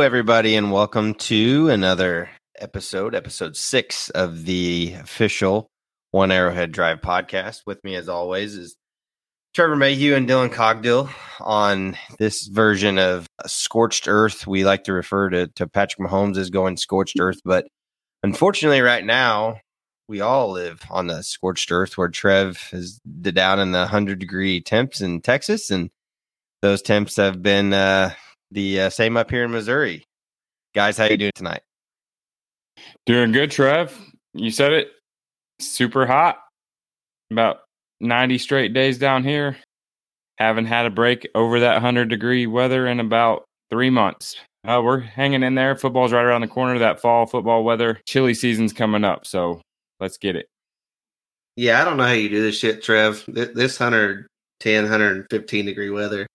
Hello, everybody, and welcome to another episode, episode six of the official One Arrowhead Drive podcast. With me, as always, is Trevor Mayhew and Dylan Cogdill on this version of Scorched Earth. We like to refer to, to Patrick Mahomes as going Scorched Earth, but unfortunately, right now, we all live on the scorched earth where Trev is down in the 100 degree temps in Texas. And those temps have been uh, the uh, same up here in Missouri. Guys, how you doing tonight? Doing good, Trev. You said it. Super hot. About 90 straight days down here. Haven't had a break over that 100 degree weather in about three months. Uh, we're hanging in there. Football's right around the corner. That fall football weather, chilly season's coming up. So let's get it. Yeah, I don't know how you do this shit, Trev. This 110, 115 degree weather,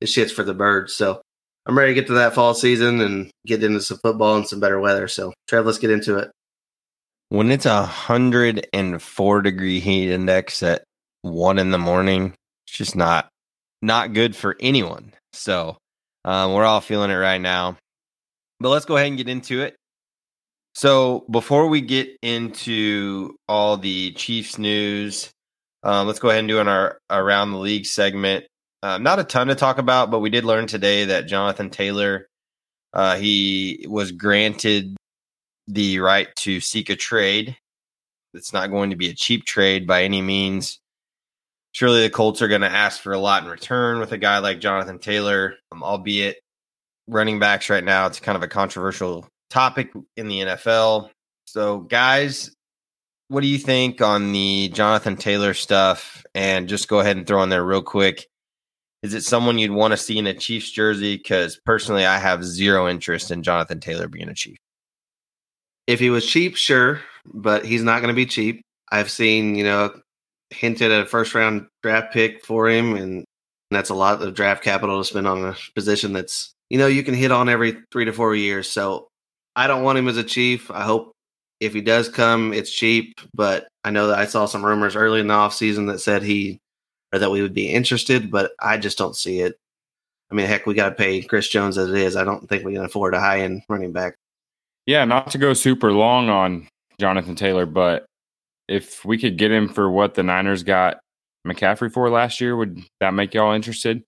this shit's for the birds. So I'm ready to get to that fall season and get into some football and some better weather. So, Trev, let's get into it. When it's a 104 degree heat index at one in the morning, it's just not not good for anyone. So um, we're all feeling it right now. But let's go ahead and get into it. So before we get into all the Chiefs news, um, let's go ahead and do an our around the league segment. Uh, not a ton to talk about, but we did learn today that Jonathan Taylor, uh, he was granted the right to seek a trade. It's not going to be a cheap trade by any means. Surely the Colts are going to ask for a lot in return with a guy like Jonathan Taylor, um, albeit running backs right now. It's kind of a controversial topic in the NFL. So, guys, what do you think on the Jonathan Taylor stuff? And just go ahead and throw in there real quick. Is it someone you'd want to see in a Chiefs jersey? Because personally, I have zero interest in Jonathan Taylor being a Chief. If he was cheap, sure, but he's not going to be cheap. I've seen, you know, hinted at a first round draft pick for him, and that's a lot of draft capital to spend on a position that's, you know, you can hit on every three to four years. So I don't want him as a chief. I hope if he does come, it's cheap. But I know that I saw some rumors early in the offseason that said he or that we would be interested, but I just don't see it. I mean, heck, we got to pay Chris Jones as it is. I don't think we can afford a high end running back. Yeah, not to go super long on Jonathan Taylor, but if we could get him for what the Niners got McCaffrey for last year, would that make y'all interested?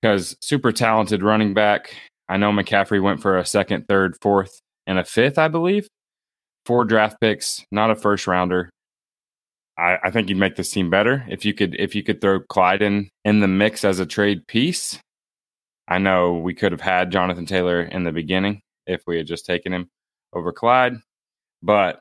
Because super talented running back. I know McCaffrey went for a second, third, fourth, and a fifth, I believe. Four draft picks, not a first rounder. I, I think you'd make this team better if you could if you could throw Clyde in in the mix as a trade piece. I know we could have had Jonathan Taylor in the beginning if we had just taken him over Clyde, but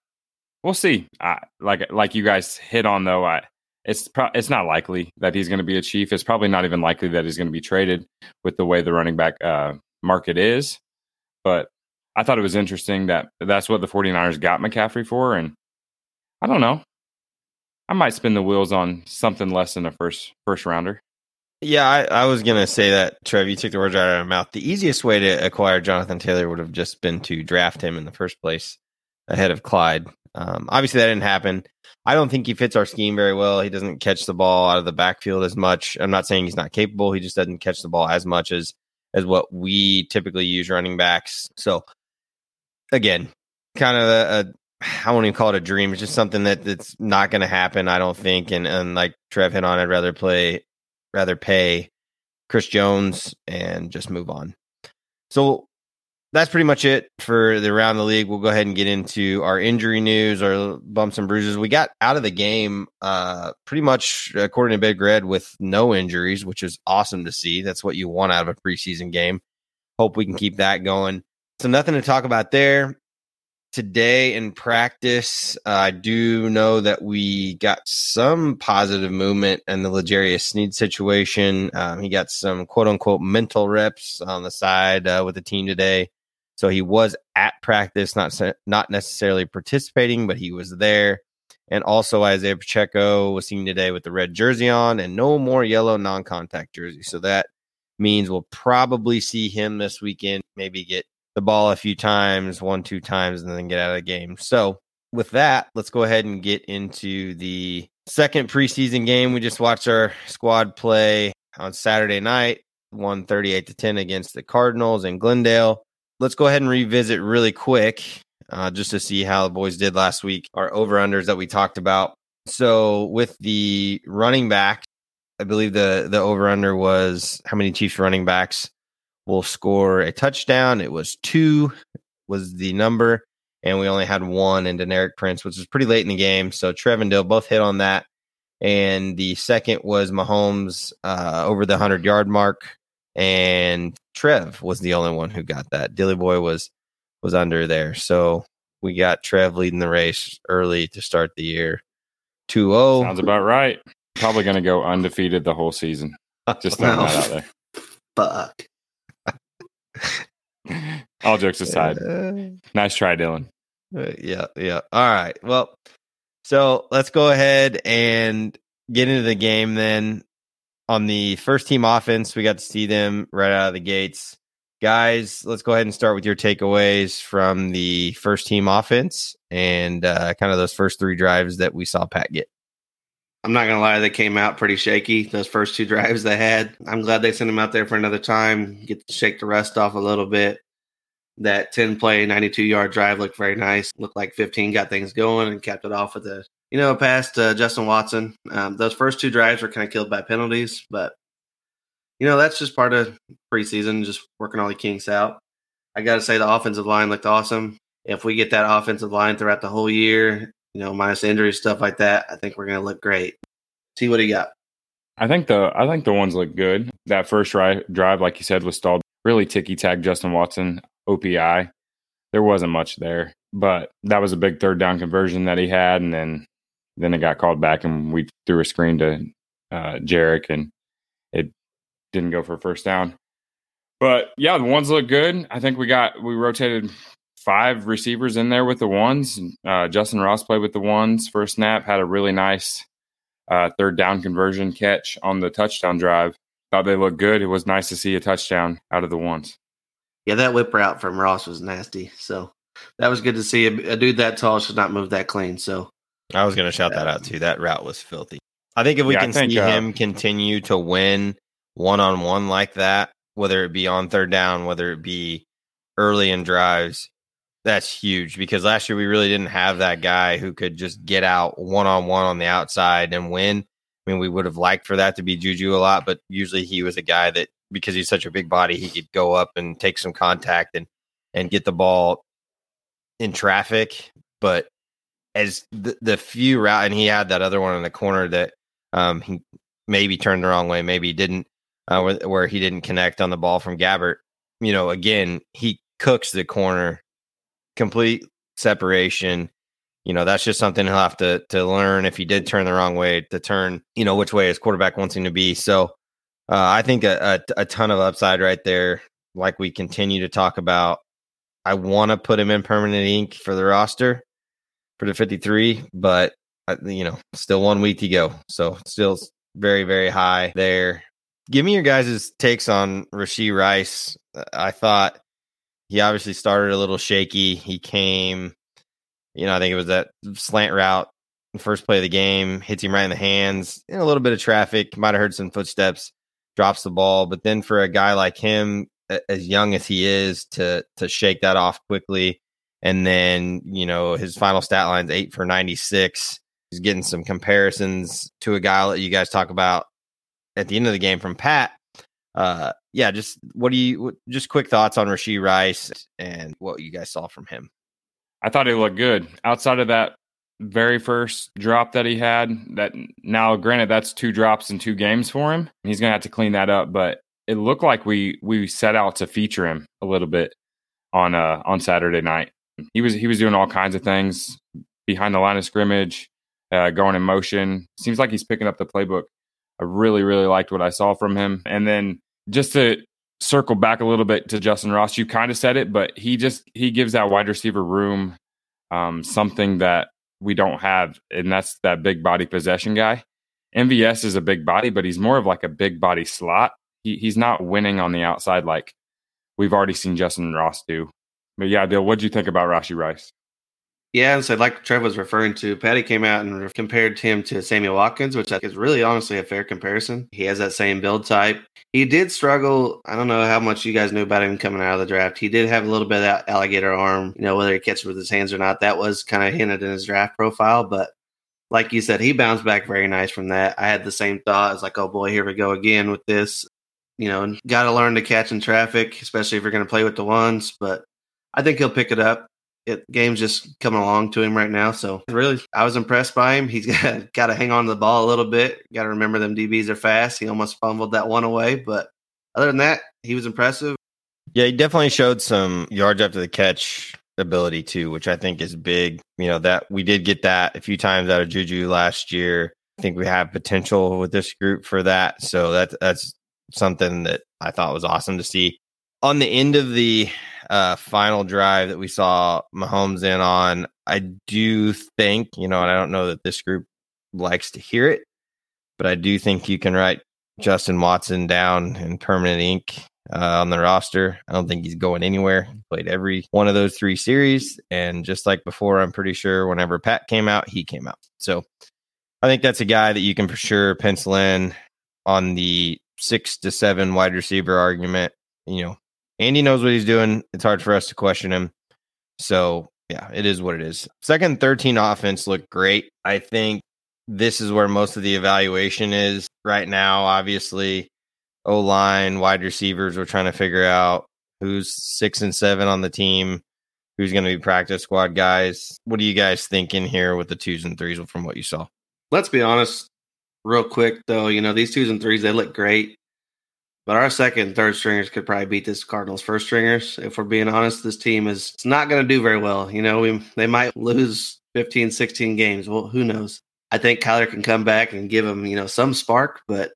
we'll see. I, like like you guys hit on though, I it's pro- it's not likely that he's going to be a chief. It's probably not even likely that he's going to be traded with the way the running back uh, market is. But I thought it was interesting that that's what the 49ers got McCaffrey for. And I don't know. I might spin the wheels on something less than a first first rounder. Yeah, I, I was gonna say that, Trev. You took the words right out of my mouth. The easiest way to acquire Jonathan Taylor would have just been to draft him in the first place ahead of Clyde. Um, obviously, that didn't happen. I don't think he fits our scheme very well. He doesn't catch the ball out of the backfield as much. I'm not saying he's not capable. He just doesn't catch the ball as much as as what we typically use running backs. So again, kind of a, a I won't even call it a dream. It's just something that that's not going to happen. I don't think. And and like Trev hit on, I'd rather play, rather pay Chris Jones and just move on. So that's pretty much it for the round the league. We'll go ahead and get into our injury news, or bumps and bruises. We got out of the game uh, pretty much according to Big Red with no injuries, which is awesome to see. That's what you want out of a preseason game. Hope we can keep that going. So nothing to talk about there. Today in practice, uh, I do know that we got some positive movement in the L'Jarius Sneed situation. Um, he got some quote unquote mental reps on the side uh, with the team today. So he was at practice, not not necessarily participating, but he was there. And also Isaiah Pacheco was seen today with the red jersey on and no more yellow non-contact jersey. So that means we'll probably see him this weekend, maybe get the ball a few times, one, two times, and then get out of the game. So with that, let's go ahead and get into the second preseason game. We just watched our squad play on Saturday night. won 38 to 10 against the Cardinals in Glendale. Let's go ahead and revisit really quick uh, just to see how the boys did last week. Our over unders that we talked about. So with the running back, I believe the the over under was how many Chiefs running backs will score a touchdown. It was two was the number, and we only had one in Deneric Prince, which was pretty late in the game. So Trev and Dill both hit on that. And the second was Mahomes uh, over the hundred yard mark, and Trev was the only one who got that. Dilly Boy was was under there. So we got Trev leading the race early to start the year. 2 0. Sounds about right. Probably going to go undefeated the whole season. Just throwing No. that out there. Fuck. There. All jokes aside, Uh, nice try, Dylan. Uh, yeah, yeah. All right. Well, so let's go ahead and get into the game then. On the first team offense, we got to see them right out of the gates. Guys, let's go ahead and start with your takeaways from the first team offense and uh, kind of those first three drives that we saw Pat get. I'm not gonna lie, they came out pretty shaky. Those first two drives they had. I'm glad they sent him out there for another time, get to shake the rust off a little bit. That 10 play, 92 yard drive looked very nice. Looked like 15 got things going and capped it off with a you know past uh, Justin Watson. Um, those first two drives were kind of killed by penalties, but you know that's just part of preseason, just working all the kinks out. I got to say the offensive line looked awesome. If we get that offensive line throughout the whole year, you know, minus injuries, stuff like that, I think we're going to look great. See what he got. I think the I think the ones look good. That first drive, drive like you said, was stalled. Really ticky tack Justin Watson OPI. There wasn't much there, but that was a big third down conversion that he had, and then then it got called back, and we threw a screen to uh, Jerick, and it didn't go for a first down. But yeah, the ones look good. I think we got we rotated five receivers in there with the ones. Uh, Justin Ross played with the ones for a snap, had a really nice uh, third down conversion catch on the touchdown drive. Thought they looked good. It was nice to see a touchdown out of the ones. Yeah, that whip route from Ross was nasty. So that was good to see. A, a dude that tall should not move that clean. So I was going to shout that out too. That route was filthy. I think if we Yeah, I can think, see uh, him continue to win one on one like that, whether it be on third down, whether it be early in drives, that's huge because last year we really didn't have that guy who could just get out one on one on the outside and win. I mean, we would have liked for that to be Juju a lot, but usually he was a guy that because he's such a big body, he could go up and take some contact and and get the ball in traffic. But as the, the few route, and he had that other one in the corner that um, he maybe turned the wrong way, maybe didn't, uh, where, where he didn't connect on the ball from Gabbert. You know, again, he cooks the corner, complete separation. You know, that's just something he'll have to to learn if he did turn the wrong way to turn. You know, which way his quarterback wants him to be. So, I think a, a, a ton of upside right there. Like we continue to talk about, I want to put him in permanent ink for the roster for the 53, but uh, you know, still one week to go. So still very, very high there. Give me your guys' takes on Rashee Rice. I thought he obviously started a little shaky. He came, you know, I think it was that slant route, first play of the game, hits him right in the hands, in a little bit of traffic, might have heard some footsteps, drops the ball. But then for a guy like him, as young as he is, to to shake that off quickly, and then you know his final stat line's eight for ninety six. He's getting some comparisons to a guy that you guys talk about at the end of the game from Pat. Uh, yeah, just what do you just quick thoughts on Rashee Rice and what you guys saw from him? I thought he looked good outside of that very first drop that he had. That now, granted, that's two drops in two games for him. He's gonna have to clean that up, but it looked like we we set out to feature him a little bit on uh on Saturday night. He was he was doing all kinds of things behind the line of scrimmage, uh, going in motion. Seems like he's picking up the playbook. I really really liked what I saw from him, and then just to circle back a little bit to Justin Ross, you kind of said it, but he just he gives that wide receiver room um, something that we don't have, and that's that big body possession guy. MVS is a big body, but he's more of like a big body slot. He, he's not winning on the outside like we've already seen Justin Ross do. But yeah, Bill, what do you think about Rashee Rice? Yeah, and so like Trev was referring to, Patty came out and compared him to Sammy Watkins, which is really honestly a fair comparison. He has that same build type. He did struggle. I don't know how much you guys knew about him coming out of the draft. He did have a little bit of that alligator arm, you know, whether he catches with his hands or not. That was kind of hinted in his draft profile, but like you said, he bounced back very nice from that. I had the same thought. It's like, oh boy, here we go again with this. You know, got to learn to catch in traffic, especially if you're going to play with the ones. But I think he'll pick it up it game's just coming along to him right now. So really, I was impressed by him. He's got, to hang on to the ball a little bit. Got to remember them DBs are fast. He almost fumbled that one away, but other than that, he was impressive. Yeah, he definitely showed some yards after the catch ability too, which I think is big. You know that we did get that a few times out of Juju last year. I think we have potential with this group for that. So that that's something that I thought was awesome to see. On the end of the uh, final drive that we saw Mahomes in on, I do think, you know, and I don't know that this group likes to hear it, but I do think you can write Justin Watson down in permanent ink uh, on the roster. I don't think he's going anywhere. He played every one of those three series. And just like before, I'm pretty sure whenever Pat came out, he came out. So I think that's a guy that you can for sure pencil in on the six to seven wide receiver argument. You know, Andy knows what he's doing. It's hard for us to question him. So, yeah, it is what it is. Second 13 offense looked great. I think this is where most of the evaluation is right now. Obviously, O line, wide receivers, we're trying to figure out who's six and seven on the team, who's going to be practice squad guys. What are you guys thinking here with the twos and threes from what you saw? Let's be honest, real quick though. You know, these twos and threes, they look great. But our second and third stringers could probably beat this Cardinals first stringers. If we're being honest, this team is it's not going to do very well. You know, we they might lose 15, 16 games. Well, who knows? I think Kyler can come back and give them, you know, some spark, but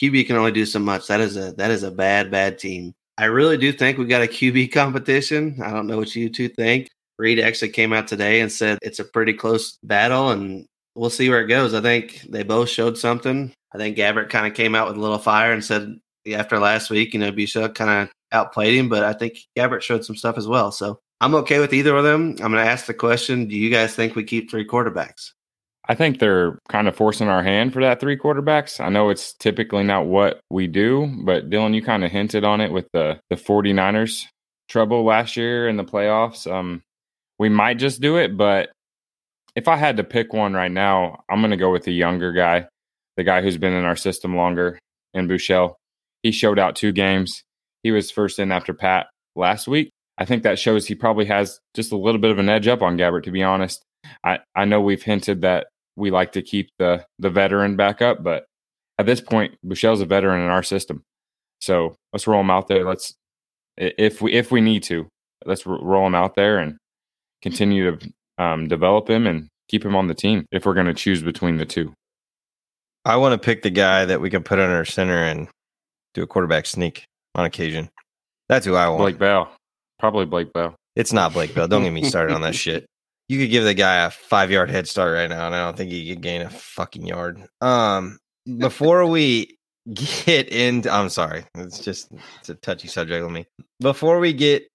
QB can only do so much. That is a that is a bad, bad team. I really do think we got a QB competition. I don't know what you two think. Reid actually came out today and said it's a pretty close battle, and we'll see where it goes. I think they both showed something. I think Gabbert kind of came out with a little fire and said, after last week, you know, Bishop kind of outplayed him, but I think Gabbert showed some stuff as well. So I'm okay with either of them. I'm going to ask the question Do you guys think we keep three quarterbacks? I think they're kind of forcing our hand for that three quarterbacks. I know it's typically not what we do, but Dylan, you kind of hinted on it with the, the 49ers trouble last year in the playoffs. Um, we might just do it, but if I had to pick one right now, I'm going to go with the younger guy, the guy who's been in our system longer, in Buechele. He showed out two games. He was first in after Pat last week. I think that shows he probably has just a little bit of an edge up on Gabbert, to be honest. I, I know we've hinted that we like to keep the the veteran back up, but at this point, Buechele's a veteran in our system. So let's roll him out there. Let's if we if we need to, let's roll him out there and continue to um, develop him and keep him on the team if we're going to choose between the two. I want to pick the guy that we can put on our center and do a quarterback sneak on occasion. That's who I want. Blake Bell. Probably Blake Bell. It's not Blake Bell. Don't get me started on that shit. You could give the guy a five yard head start right now, and I don't think he could gain a fucking yard. Um, before we get into, I'm sorry, it's just it's a touchy subject with me. Before we get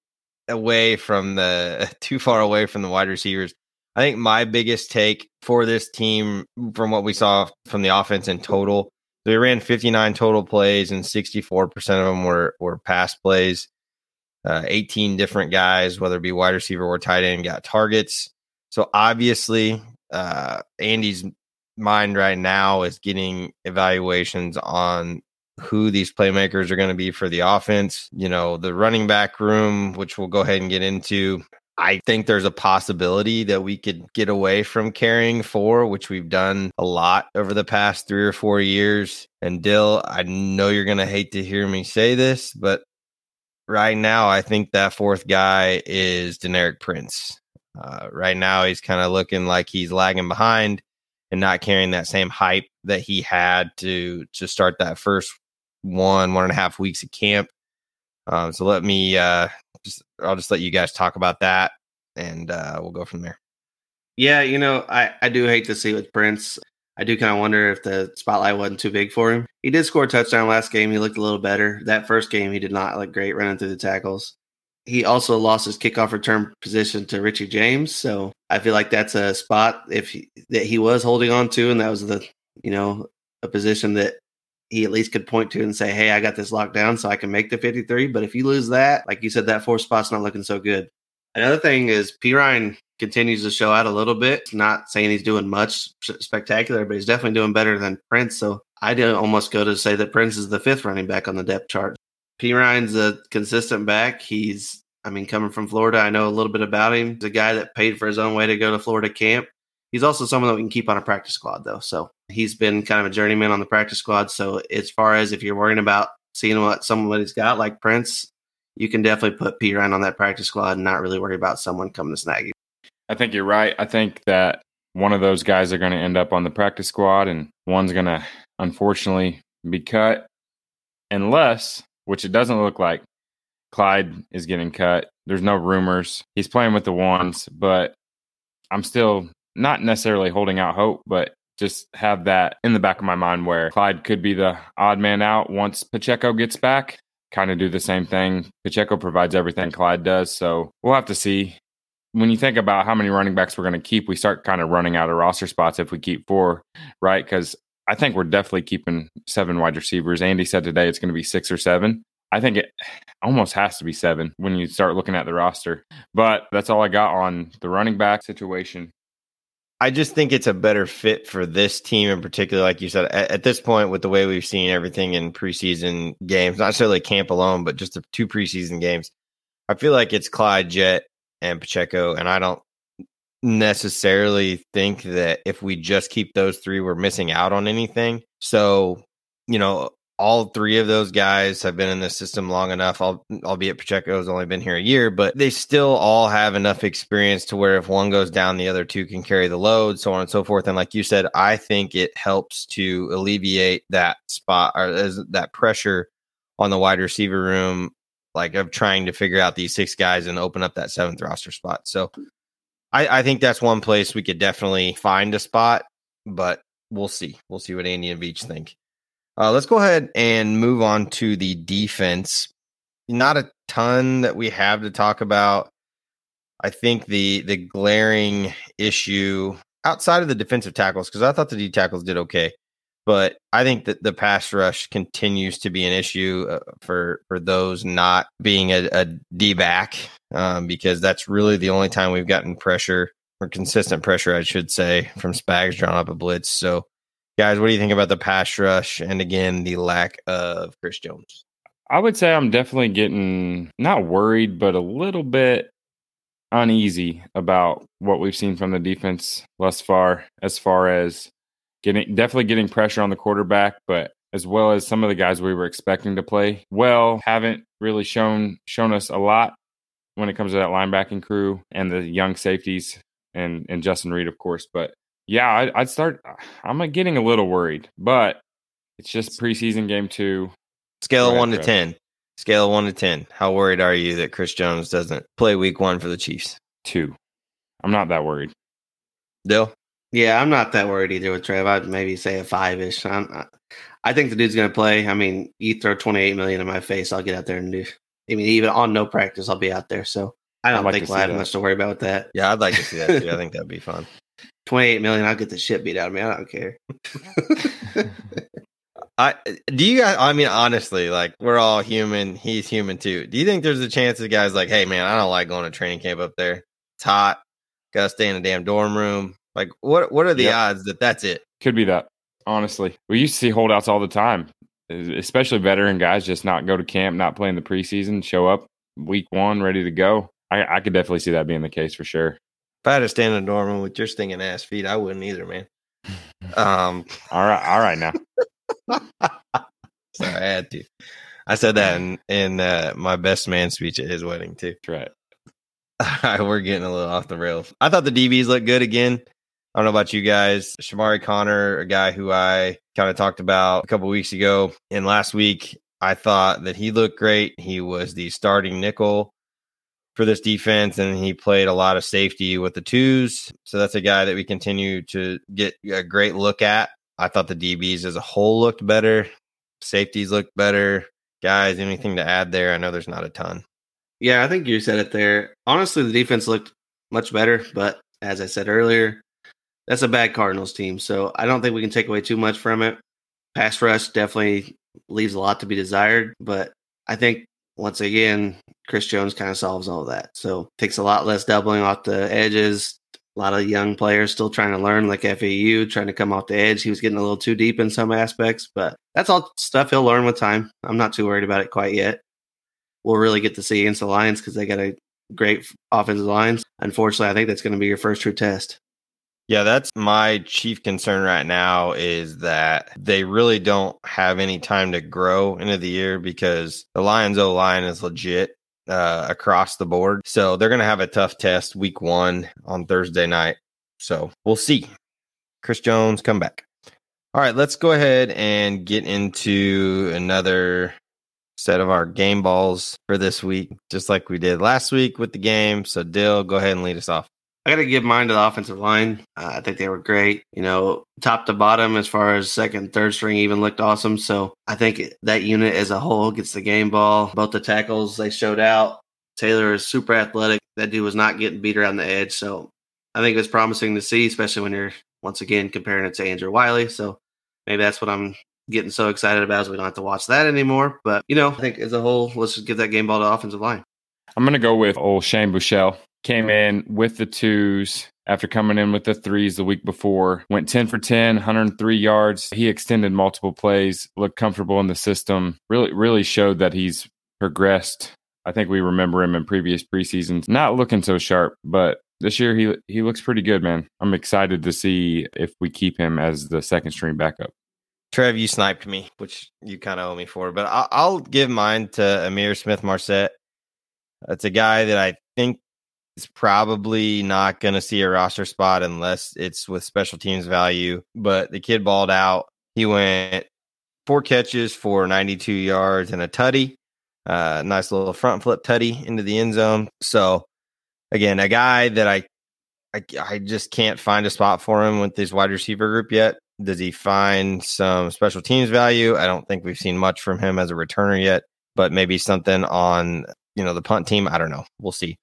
away from the too far away from the wide receivers, I think my biggest take for this team, from what we saw from the offense in total, they ran 59 total plays, and 64% of them were were pass plays. Uh, 18 different guys, whether it be wide receiver or tight end, got targets. So obviously, uh, Andy's mind right now is getting evaluations on who these playmakers are going to be for the offense. You know, the running back room, which we'll go ahead and get into. I think there's a possibility that we could get away from carrying four, which we've done a lot over the past three or four years. And Dill, I know you're going to hate to hear me say this, but right now, I think that fourth guy is Deneric Prince. Uh, right now, he's kind of looking like he's lagging behind and not carrying that same hype that he had to to start that first one one and a half weeks of camp. Um, so let me uh, just I'll just let you guys talk about that, and uh, we'll go from there. Yeah, you know, I I do hate to see with Prince. I do kind of wonder if the spotlight wasn't too big for him. He did score a touchdown last game. He looked a little better. That first game, he did not look great running through the tackles. he also lost his kickoff return position to Richie James. So I feel like that's a spot if he, that he was holding on to, and that was the you know a position that he at least could point to and say, "Hey, I got this locked down, so I can make the 53." But if you lose that, like you said, that four spot's not looking so good. Another thing is Perine continues to show out a little bit. Not saying he's doing much spectacular, but he's definitely doing better than Prince. So I would almost go to say that Prince is the fifth running back on the depth chart. Perine's a consistent back. He's, I mean, coming from Florida, I know a little bit about him. He's a guy that paid for his own way to go to Florida camp. He's also someone that we can keep on a practice squad, though. So he's been kind of a journeyman on the practice squad. So as far as if you're worrying about seeing what somebody's got, like Prince, you can definitely put Perine on that practice squad and not really worry about someone coming to snag you. I think you're right. I think that one of those guys are going to end up on the practice squad, and one's going to unfortunately be cut, unless, which it doesn't look like, Clyde is getting cut. There's no rumors. He's playing with the ones, but I'm still not necessarily holding out hope, but just have that in the back of my mind where Clyde could be the odd man out once Pacheco gets back. Kind of do the same thing. Pacheco provides everything Clyde does. So we'll have to see when you think about how many running backs we're going to keep, we start kind of running out of roster spots if we keep four, right? Because I think we're definitely keeping seven wide receivers. Andy said today it's going to be six or seven. I think it almost has to be seven when you start looking at the roster. But that's all I got on the running back situation. I just think it's a better fit for this team in particular. Like you said, at, at, this point, with the way we've seen everything in preseason games, not necessarily camp alone, but just the two preseason games, I feel like it's Clyde Jet and Pacheco. And I don't necessarily think that if we just keep those three, we're missing out on anything. So, you know, all three of those guys have been in the system long enough, albeit Pacheco has only been here a year, but they still all have enough experience to where if one goes down, the other two can carry the load, so on and so forth. And like you said, I think it helps to alleviate that spot or that pressure on the wide receiver room like of trying to figure out these six guys and open up that seventh roster spot. So I, I think that's one place we could definitely find a spot, but we'll see. We'll see what Andy and Veach think. Uh, let's go ahead and move on to the defense. Not a ton that we have to talk about. I think the the glaring issue outside of the defensive tackles, because I thought the D tackles did okay, but I think that the pass rush continues to be an issue uh, for for those not being a, a D back um, because that's really the only time we've gotten pressure or consistent pressure, I should say, from Spags drawn up a blitz. So, guys, what do you think about the pass rush and again the lack of Chris Jones? I would say I'm definitely getting not worried, but a little bit uneasy about what we've seen from the defense thus far, as far as getting definitely getting pressure on the quarterback, but as well as some of the guys we were expecting to play well haven't really shown shown us a lot when it comes to that linebacking crew and the young safeties and and Justin Reid, of course. But yeah, I, I'd start. Uh, I'm uh, getting a little worried, but it's just preseason game two. Scale of one to ten. Scale of one to ten. How worried are you that Chris Jones doesn't play Week One for the Chiefs? Two. I'm not that worried. Dill. Yeah, I'm not that worried either with Trev. I'd maybe say a five ish. Uh, I think the dude's going to play. I mean, you throw 28 million in my face, I'll get out there and do. I mean, even on no practice, I'll be out there. So I don't like think we'll have much to worry about with that. Yeah, I'd like to see that too. I think that'd be fun. 28 million, I'll get the shit beat out of me. I don't care. I do you guys I mean honestly, like we're all human, he's human too. Do you think there's a chance the guy's like, hey man, I don't like going to training camp up there. It's hot, gotta stay in a damn dorm room. Like, what what are the yep. odds that that's it? Could be that. Honestly, we used to see holdouts all the time, especially veteran guys just not go to camp, not play in the preseason, show up week one ready to go. I, I could definitely see that being the case for sure. If I had to stand in room with your stinging ass feet, I wouldn't either, man. Um, all right, all right now. Sorry, I had to. I said that in, in uh, my best man speech at his wedding too. That's right. All right, we're getting a little off the rails. I thought the DBs looked good again. I don't know about you guys. Chamarri Connor, a guy who I kind of talked about a couple weeks ago. And last week, I thought that he looked great. He was the starting nickel for this defense, and he played a lot of safety with the twos. So that's a guy that we continue to get a great look at. I thought the DBs as a whole looked better. Safeties looked better. Guys, anything to add there? I know there's not a ton. Yeah, I think you said it there. Honestly, the defense looked much better, but as I said earlier, that's a bad Cardinals team. So I don't think we can take away too much from it. Pass rush definitely leaves a lot to be desired, but I think once again, Chris Jones kind of solves all that. So takes a lot less doubling off the edges. A lot of young players still trying to learn, like FAU, trying to come off the edge. He was getting a little too deep in some aspects, but that's all stuff he'll learn with time. I'm not too worried about it quite yet. We'll really get to see against the Lions because they got a great offensive lines. Unfortunately, I think that's going to be your first true test. Yeah, that's my chief concern right now is that they really don't have any time to grow into the year because the Lions O line is legit uh, across the board. So they're going to have a tough test week one on Thursday night. So we'll see. Chris Jones, come back. All right, let's go ahead and get into another set of our game balls for this week, just like we did last week with the game. So, Dill, go ahead and lead us off. I got to give mine to the offensive line. Uh, I think they were great. You know, top to bottom, as far as second, third string, even looked awesome. So I think that unit as a whole gets the game ball. Both the tackles they showed out. Taylor is super athletic. That dude was not getting beat around the edge. So I think it's promising to see, especially when you're once again comparing it to Andrew Wylie. So maybe that's what I'm getting so excited about is we don't have to watch that anymore. But you know, I think as a whole, let's just give that game ball to offensive line. I'm going to go with old Shane Buechele came in with the twos after coming in with the threes the week before. Went 10 for 10, 103 yards. He extended multiple plays, looked comfortable in the system. Really, really showed that he's progressed. I think we remember him in previous preseasons. Not looking so sharp, but this year he he looks pretty good, man. I'm excited to see if we keep him as the second string backup. Trev, you sniped me, which you kind of owe me for, but I'll, I'll give mine to Ihmir Smith Marsette. That's a guy that I think is probably not going to see a roster spot unless it's with special teams value. But the kid balled out. He went four catches for 92 yards and a tutty. Uh, nice little front flip tutty into the end zone. So again, a guy that I, I, I just can't find a spot for him with this wide receiver group yet. Does he find some special teams value? I don't think we've seen much from him as a returner yet, but maybe something on you know the punt team. I don't know. We'll see.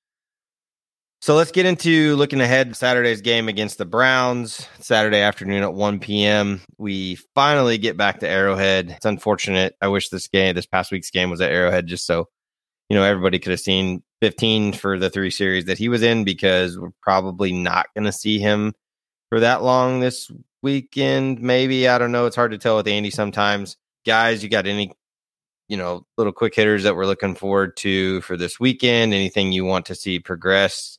So let's get into looking ahead Saturday's game against the Browns, Saturday afternoon at 1 p.m. We finally get back to Arrowhead. It's unfortunate. I wish this game, this past week's game was at Arrowhead just so, you know, everybody could have seen 15 for the three series that he was in because we're probably not going to see him for that long this weekend. Maybe. I don't know. It's hard to tell with Andy sometimes. Guys, you got any you know, little quick hitters that we're looking forward to for this weekend? Anything you want to see progress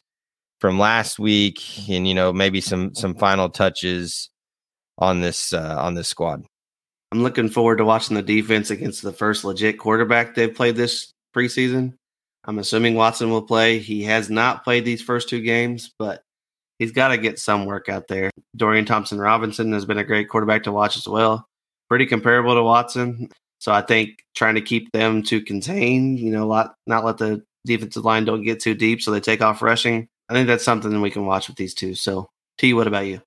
from last week, and you know maybe some some final touches on this uh, on this squad. I'm looking forward to watching the defense against the first legit quarterback they've played this preseason. I'm assuming Watson will play. He has not played these first two games, but he's got to get some work out there. Dorian Thompson Robinson has been a great quarterback to watch as well. Pretty comparable to Watson. So I think trying to keep them to contain, you know, lot, not let the defensive line don't get too deep so they take off rushing I think that's something we can watch with these two. So, T, what about you?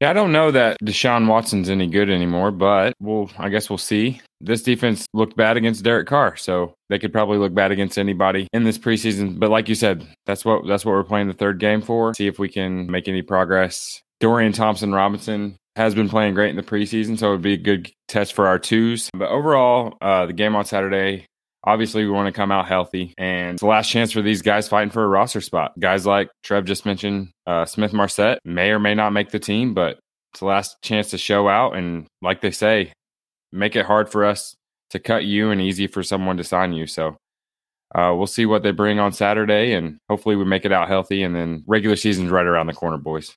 Yeah, I don't know that Deshaun Watson's any good anymore, but we'll I guess we'll see. This defense looked bad against Derek Carr, so they could probably look bad against anybody in this preseason. But like you said, that's what that's what we're playing the third game for. See if we can make any progress. Dorian Thompson Robinson has been playing great in the preseason, so it would be a good test for our twos. But overall, uh, the game on Saturday Obviously, we want to come out healthy, and it's the last chance for these guys fighting for a roster spot. Guys like Trev just mentioned, uh, Smith Marsette may or may not make the team, but it's the last chance to show out. And like they say, make it hard for us to cut you and easy for someone to sign you. So uh, we'll see what they bring on Saturday, and hopefully we make it out healthy. And then regular season's right around the corner, boys.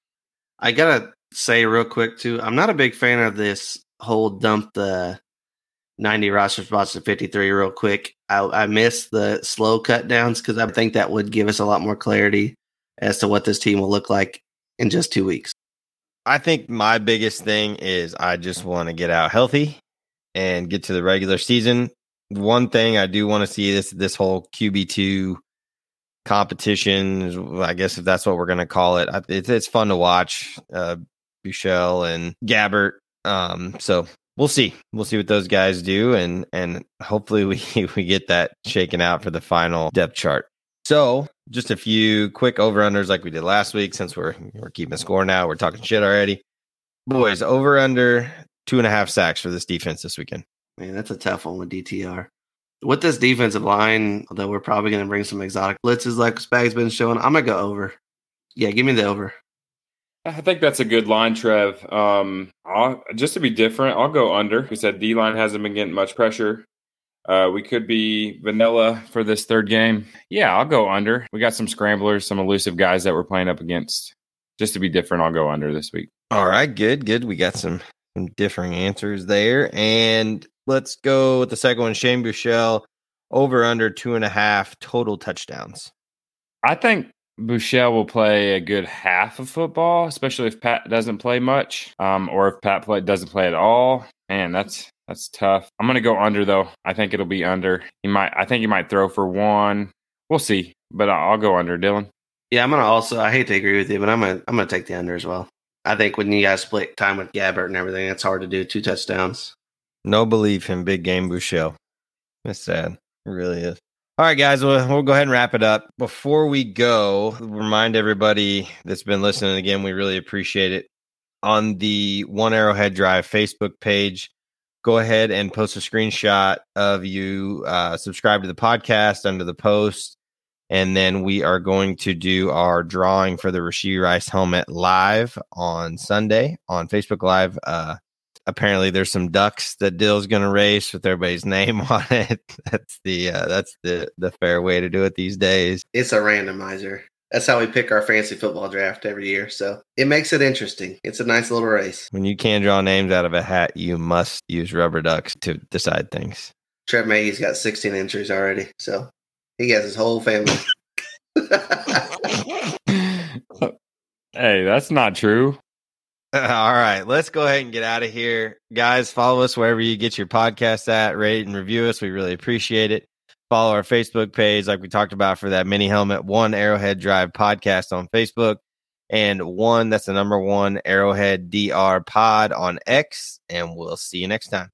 I gotta say real quick too, I'm not a big fan of this whole dump the 90 roster spots to 53 real quick. I, I miss the slow cut downs because I think that would give us a lot more clarity as to what this team will look like in just two weeks. I think my biggest thing is I just want to get out healthy and get to the regular season. One thing I do want to see this this whole QB two competition. I guess if that's what we're going to call it, it's, it's fun to watch. Uh, Buechele and Gabbert. Um, so we'll see. We'll see what those guys do, and and hopefully we we get that shaken out for the final depth chart. So, just a few quick over unders like we did last week. Since we're we're keeping score now, we're talking shit already. Boys, over under two and a half sacks for this defense this weekend. Man, that's a tough one with DTR. With this defensive line, though, we're probably going to bring some exotic blitzes like Spag's been showing, I'm going to go over. Yeah, give me the over. I think that's a good line, Trev. Um, I'll, just to be different, I'll go under. We said D line hasn't been getting much pressure. Uh, we could be vanilla for this third game. Yeah, I'll go under. We got some scramblers, some elusive guys that we're playing up against. Just to be different, I'll go under this week. All right, good, good. We got some some differing answers there, and let's go with the second one. Shane Buechele over under two and a half total touchdowns. I think Buechele will play a good half of football, especially if Pat doesn't play much, um, or if Pat play, doesn't play at all. Man, that's that's tough. I'm gonna go under though. I think it'll be under. He might. I think he might throw for one. We'll see, but I'll go under. Dylan. Yeah, I'm gonna also. I hate to agree with you, but I'm gonna I'm gonna take the under as well. I think when you guys split time with Gabbert and everything, it's hard to do two touchdowns. No belief in big game Buechele. It's sad. It really is. All right, guys, we'll, we'll go ahead and wrap it up. Before we go, remind everybody that's been listening again, we really appreciate it. On the One Arrowhead Drive Facebook page, go ahead and post a screenshot of you uh, subscribe to the podcast under the post. And then we are going to do our drawing for the Rashee Rice helmet live on Sunday on Facebook Live. Uh, apparently, there's some ducks that Dill's going to race with everybody's name on it. That's the uh, that's the the fair way to do it these days. It's a randomizer. That's how we pick our fancy football draft every year. So it makes it interesting. It's a nice little race. When you can't draw names out of a hat, you must use rubber ducks to decide things. Trev Maggie's got 16 entries already. So he has his whole family. hey, that's not true. All right, let's go ahead and get out of here. Guys, follow us wherever you get your podcast at, rate and review us. We really appreciate it. Follow our Facebook page, like we talked about for that mini helmet, one Arrowhead Drive podcast on Facebook, and one that's the number one Arrowhead DR pod on X. And we'll see you next time.